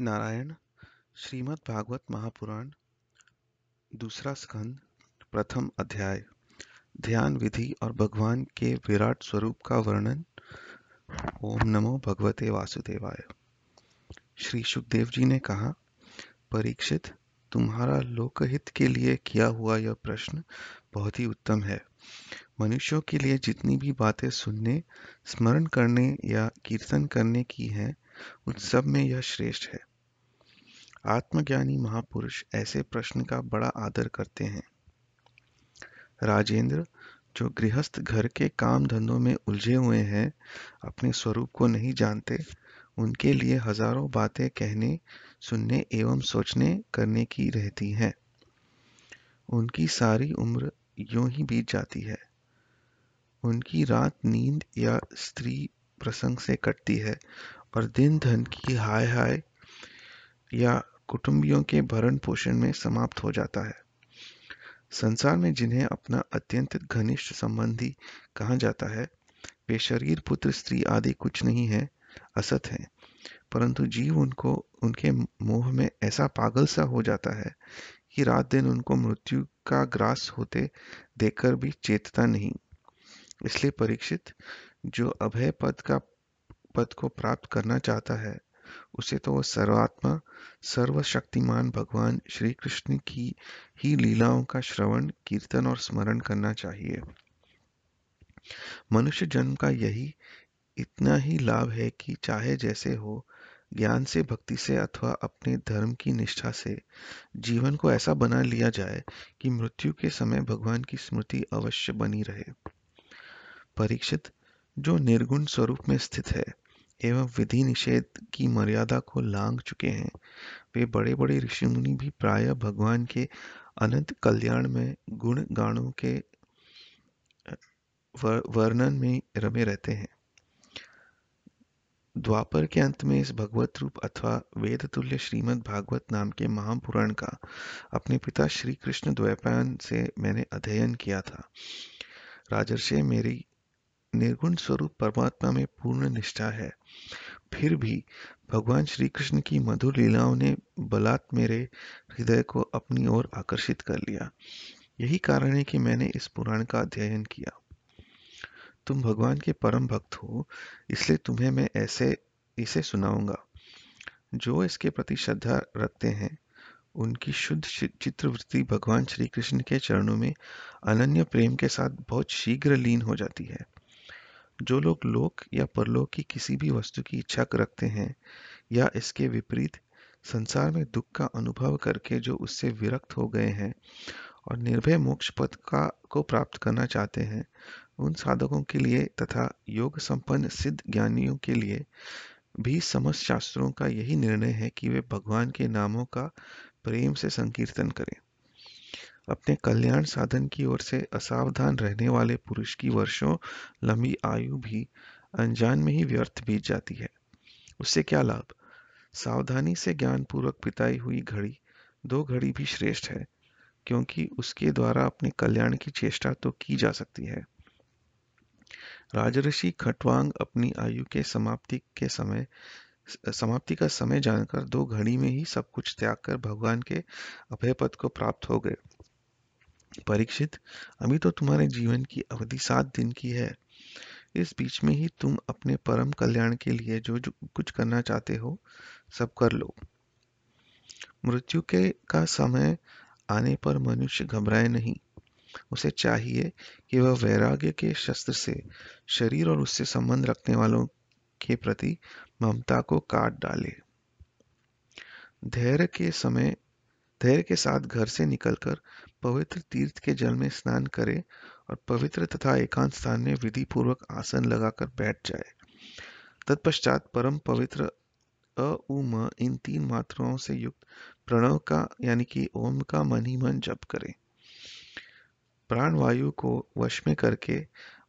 नारायण, श्रीमद् भागवत महापुराण, दूसरा स्कंद, प्रथम अध्याय। ध्यान विधि और भगवान के विराट स्वरूप का वर्णन। ओम नमो भगवते वासुदेवाय। श्री सुखदेव जी ने कहा, परीक्षित, तुम्हारा लोकहित के लिए किया हुआ यह प्रश्न बहुत ही उत्तम है। मनुष्यों के लिए जितनी भी बातें सुनने, स्मरण करने या कीर्तन करने की हैं उन सब में यह श्रेष्ठ है। आत्मज्ञानी महापुरुष ऐसे प्रश्न का बड़ा आदर करते हैं। राजेंद्र, जो गृहस्थ घर के काम धंधों में उलझे हुए हैं, अपने स्वरूप को नहीं जानते, उनके लिए हज़ारों बातें कहने, सुनने एवं सोचने करने की रहती हैं। उनकी सारी उम्र यूँ ही बीत जाती है। उनकी रात नींद या स्त्री प्रसंग से कटती है और दिन धन की हाय हाय या कुटुंबियों के भरण पोषण में समाप्त हो जाता है। संसार में जिन्हें अपना अत्यंत घनिष्ठ संबंधी कहा जाता है, वे शरीर, पुत्र, स्त्री आदि कुछ नहीं है, असत है। परंतु जीव उनको, उनके मोह में ऐसा पागल सा हो जाता है कि रात दिन उनको मृत्यु का ग्रास होते देखकर भी चेतता नहीं। इसलिए परीक्षित, जो अभय पद का पद को प्राप्त करना चाहता है। उसे तो वह सर्वात्मा, सर्वशक्तिमान भगवान श्री कृष्ण की ही लीलाओं का श्रवण, कीर्तन और स्मरण करना चाहिए। मनुष्य जन्म का यही, इतना ही लाभ है कि चाहे जैसे हो, ज्ञान से, भक्ति से अथवा अपने धर्म की निष्ठा से, जीवन को ऐसा बना लिया जाए कि मृत्यु के समय भगवान की स्मृति अवश्य बनी रहे। परीक्षित, जो निर्गुण स्वरूप में स्थित है एवं विधि निषेध की मर्यादा को लांग चुके हैं। वे बड़े बड़े ऋषि मुनि भी प्राय भगवान के अनंत कल्याण में गुण गानों के वर्णन में रमे रहते हैं। द्वापर के अंत में इस भगवत रूप अथवा वेद तुल्य श्रीमद भागवत नाम के महापुराण का अपने पिता श्री कृष्ण द्वैपायन से मैंने अध्ययन किया था। राजर्षि मेरी निर्गुण स्वरूप परमात्मा में पूर्ण निष्ठा है। फिर भी भगवान श्री कृष्ण की मधुर लीलाओं ने बलात् मेरे हृदय को अपनी ओर आकर्षित कर लिया। यही कारण है कि मैंने इस पुराण का अध्ययन किया। तुम भगवान के परम भक्त हो, इसलिए तुम्हें मैं ऐसे, इसे सुनाऊँगा। जो इसके प्रति श्रद्धा रखते हैं, उनकी शुद्ध चित्रवृत्ति भगवान श्री कृष्ण के चरणों में अनन्य प्रेम के साथ बहुत शीघ्र लीन हो जाती है। जो लोग लोक या परलोक की किसी भी वस्तु की इच्छा रखते हैं या इसके विपरीत संसार में दुख का अनुभव करके जो उससे विरक्त हो गए हैं और निर्भय मोक्ष पद का, को प्राप्त करना चाहते हैं, उन साधकों के लिए तथा योग संपन्न सिद्ध ज्ञानियों के लिए भी समस्त शास्त्रों का यही निर्णय है कि वे भगवान के नामों का प्रेम से संकीर्तन करें। अपने कल्याण साधन की ओर से असावधान रहने वाले पुरुष की वर्षों लंबी आयु भी अनजान में ही व्यर्थ बीत जाती है। उससे क्या लाभ? सावधानी से ज्ञान पूर्वक बिताई हुई घड़ी, दो घड़ी भी श्रेष्ठ है, क्योंकि उसके द्वारा अपने कल्याण की चेष्टा तो की जा सकती है। राजऋषि खटवांग अपनी आयु के समाप्ति के समय, समाप्ति का समय जानकर दो घड़ी में ही सब कुछ त्याग कर भगवान के अभय पद को प्राप्त हो गए। परीक्षित अभी तो तुम्हारे जीवन की अवधि सात दिन की है। इस बीच में ही तुम अपने परम कल्याण के लिए जो, जो कुछ करना चाहते हो सब कर लो। मृत्यु के का समय आने पर मनुष्य घबराए नहीं। उसे चाहिए कि वह वैराग्य के शस्त्र से शरीर और उससे संबंध रखने वालों के प्रति ममता को काट डाले। धैर्य के समय धैर्य के साथ घर से निकलकर पवित्र तीर्थ के जल में स्नान करे और पवित्र तथा एकांत स्थान में विधि पूर्वक आसन लगाकर बैठ जाए। तत्पश्चात परम पवित्र अ, उ, म, इन तीन मात्राओं से युक्त प्रणव का, यानी कि ओम का मन ही मन जप करे। प्राण वायु को वश में करके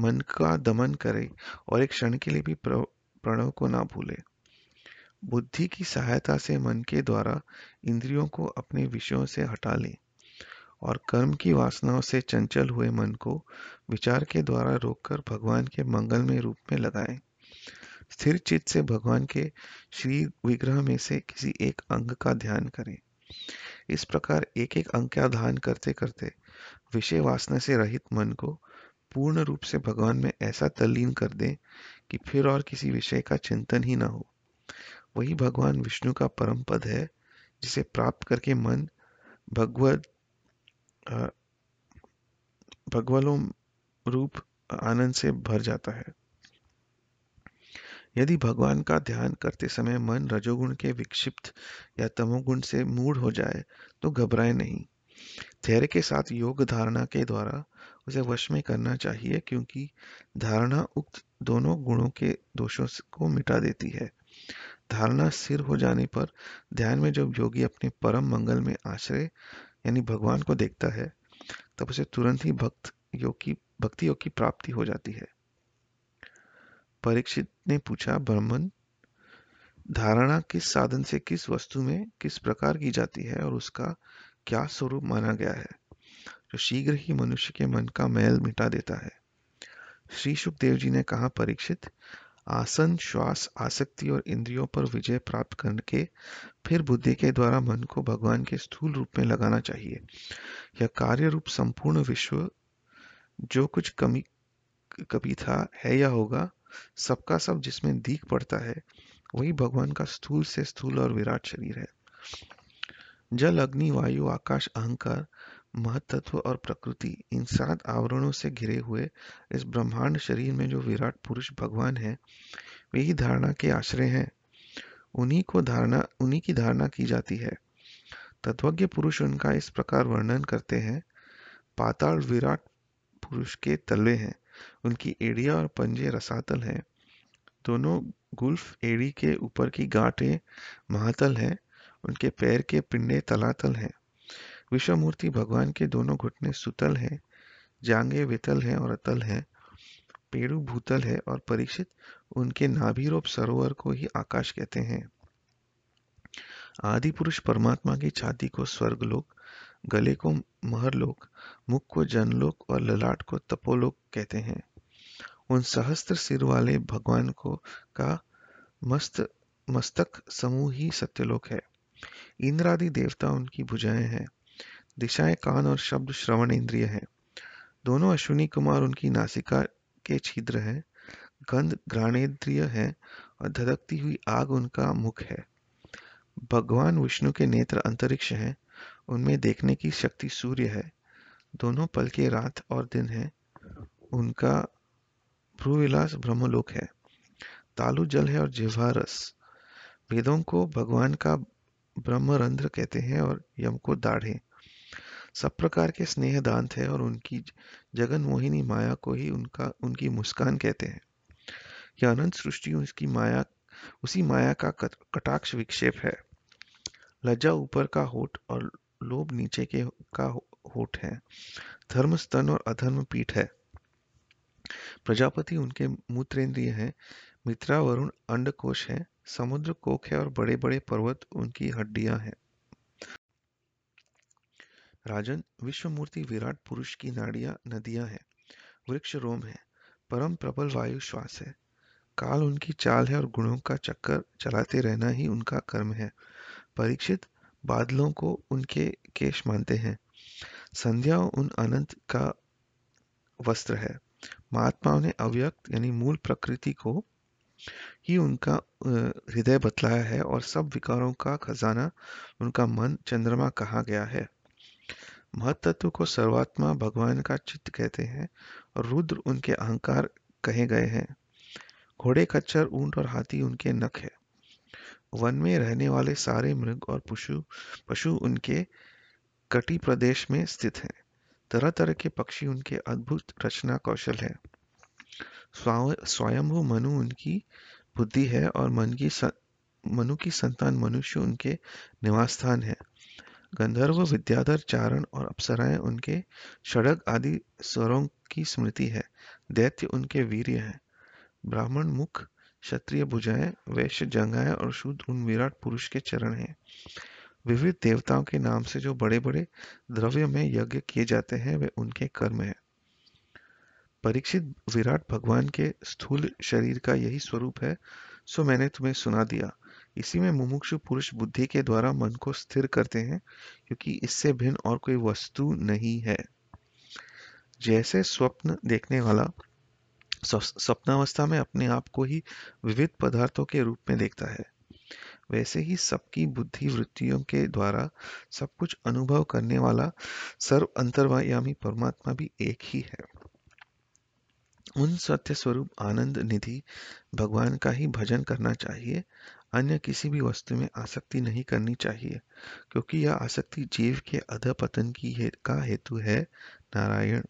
मन का दमन करे और एक क्षण के लिए भी प्रणव को ना भूले। बुद्धि की सहायता से मन के द्वारा इंद्रियों को अपने विषयों से हटा ले और कर्म की वासनाओं से चंचल हुए मन को विचार के द्वारा रोककर भगवान के मंगलमय रूप में लगाएँ। स्थिर चित्त से भगवान के श्री विग्रह में से किसी एक अंग का ध्यान करें। इस प्रकार एक एक अंग का ध्यान करते करते विषय वासना से रहित मन को पूर्ण रूप से भगवान में ऐसा तल्लीन कर दें कि फिर और किसी विषय का चिंतन ही न हो। वही भगवान विष्णु का परम पद है, जिसे प्राप्त करके मन भगवत भगवलों रूप आनंद से भर जाता है। यदि भगवान का ध्यान करते समय मन रजोगुण के विक्षिप्त या तमोगुण से मूड हो जाए तो घबराए नहीं। धैर्य के साथ योग धारणा के द्वारा उसे वश में करना चाहिए, क्योंकि धारणा उक्त दोनों गुणों के दोषों को मिटा देती है। धारणा स्थिर हो जाने पर ध्यान में जब योगी अपने परम मंगल में आश्रय, यानी भगवान को देखता है, तब उसे तुरंत ही भक्त योग की भक्ति योग की प्राप्ति हो जाती है। परीक्षित ने पूछा, ब्राह्मण, धारणा किस साधन से, किस वस्तु में, किस प्रकार की जाती है और उसका क्या स्वरूप माना गया है? जो शीघ्र ही मनुष्य के मन का मैल मिटा देता है। श्री सुखदेव जी ने कहा, परीक्षित आसन, श्वास, आसक्ति और इंद्रियों पर विजय प्राप्त करके फिर बुद्धि के द्वारा मन को भगवान के स्थूल रूप में लगाना चाहिए। यह कार्य रूप संपूर्ण विश्व, जो कुछ कमी, कभी था, है या होगा, सबका सब जिसमें दीख पड़ता है, वही भगवान का स्थूल से स्थूल और विराट शरीर है। जल, अग्नि, वायु, आकाश, अहंकार महतत्व और प्रकृति इन सात आवरणों से घिरे हुए इस ब्रह्मांड शरीर में जो विराट पुरुष भगवान है, वे ही धारणा के आश्रय हैं। उन्हीं को धारणा, उन्हीं की धारणा की जाती है। तत्वज्ञ पुरुष उनका इस प्रकार वर्णन करते हैं, पाताल विराट पुरुष के तलवे हैं, उनकी एड़िया और पंजे रसातल हैं। दोनों गुल्फ एड़ी के ऊपर की गांठें महातल हैं, उनके पैर के पिंडे तलातल हैं। विश्वमूर्ति भगवान के दोनों घुटने सुतल हैं जांगे वितल हैं और अतल हैं, पेड़ू भूतल है और परीक्षित उनके नाभिरोप सरोवर को ही आकाश कहते हैं। आदि पुरुष परमात्मा की छाती को स्वर्गलोक, गले को महरलोक, मुख को जनलोक और ललाट को तपोलोक कहते हैं। उन सहस्त्र सिर वाले भगवान को का मस्त, मस्तक समूह ही सत्यलोक है। इंद्रादि देवता उनकी भुजाएँ हैं। दिशाएँ कान और शब्द श्रवण इंद्रिय हैं। दोनों अश्विनी कुमार उनकी नासिका के छिद्र है। गंध घ्राणेन्द्रिय है और धधकती हुई आग उनका मुख है। भगवान विष्णु के नेत्र अंतरिक्ष हैं। उनमें देखने की शक्ति सूर्य है। दोनों पल के रात और दिन है। उनका भ्रूविलास ब्रह्मलोक है। तालु जल है और जिह्वा रस। वेदों को भगवान का ब्रह्मरंध्र कहते हैं और यम को दाढ़े। सब प्रकार के स्नेह दांत है और उनकी जगन मोहिनी माया को ही उनका, उनकी मुस्कान कहते हैं। यह अनंत सृष्टि उसकी माया, उसी माया का कटाक्ष विक्षेप है। लज्जा ऊपर का होठ और लोभ नीचे के का होठ है। धर्म स्तन और अधर्म पीठ है। प्रजापति उनके मूत्रेंद्रिय हैं। मित्रा वरुण अंडकोश है। समुद्र कोख है और बड़े बड़े पर्वत उनकी हड्डियाँ हैं। राजन, विश्वमूर्ति विराट पुरुष की नाड़ियाँ, नदियाँ हैं, वृक्ष रोम है, परम प्रबल वायु श्वास है। काल उनकी चाल है और गुणों का चक्कर चलाते रहना ही उनका कर्म है। परीक्षित बादलों को उनके केश मानते हैं। संध्या उन अनंत का वस्त्र है। महात्माओं ने अव्यक्त, यानी मूल प्रकृति को ही उनका हृदय बतलाया है और सब विकारों का खजाना उनका मन चंद्रमा कहा गया है। महतत्व को सर्वात्मा भगवान का चित्त कहते हैं और रुद्र उनके अहंकार कहे गए हैं। घोड़े खच्चर ऊँट और हाथी उनके नख है। वन में रहने वाले सारे मृग और पशु पशु उनके कटी प्रदेश में स्थित हैं। तरह तरह के पक्षी उनके अद्भुत रचना कौशल है। स्वयंभू मनु उनकी बुद्धि है और मन की मनु की संतान मनुष्य उनके निवास स्थान है। गंधर्व, विद्याधर, चारण और अप्सराएँ उनके षडग आदि स्वरों की स्मृति है। दैत्य उनके वीर्य है। ब्राह्मण मुख, क्षत्रिय भुजाएँ, वैश्य जंगाएँ और शूद्र उन विराट पुरुष के चरण हैं। विविध देवताओं के नाम से जो बड़े बड़े द्रव्य में यज्ञ किए जाते हैं, वे उनके कर्म हैं। परीक्षित विराट भगवान के स्थूल शरीर का यही स्वरूप है, सो मैंने तुम्हें सुना दिया। इसी में मुमुक्षु पुरुष बुद्धि के द्वारा मन को स्थिर करते हैं, क्योंकि इससे भिन्न और कोई वस्तु नहीं है। जैसे स्वप्न देखने वाला स्वप्नावस्था में अपने आप को ही विविध पदार्थों के रूप में देखता है, वैसे ही सबकी बुद्धि वृत्तियों के द्वारा सब कुछ अनुभव करने वाला सर्व अंतर्यामी परमात्मा भी एक ही है। उन सत्य स्वरूप आनंद निधि भगवान का ही भजन करना चाहिए अन्य किसी भी वस्तु में आसक्ति नहीं करनी चाहिए, क्योंकि यह आसक्ति जीव के अधपतन की का हेतु है। नारायण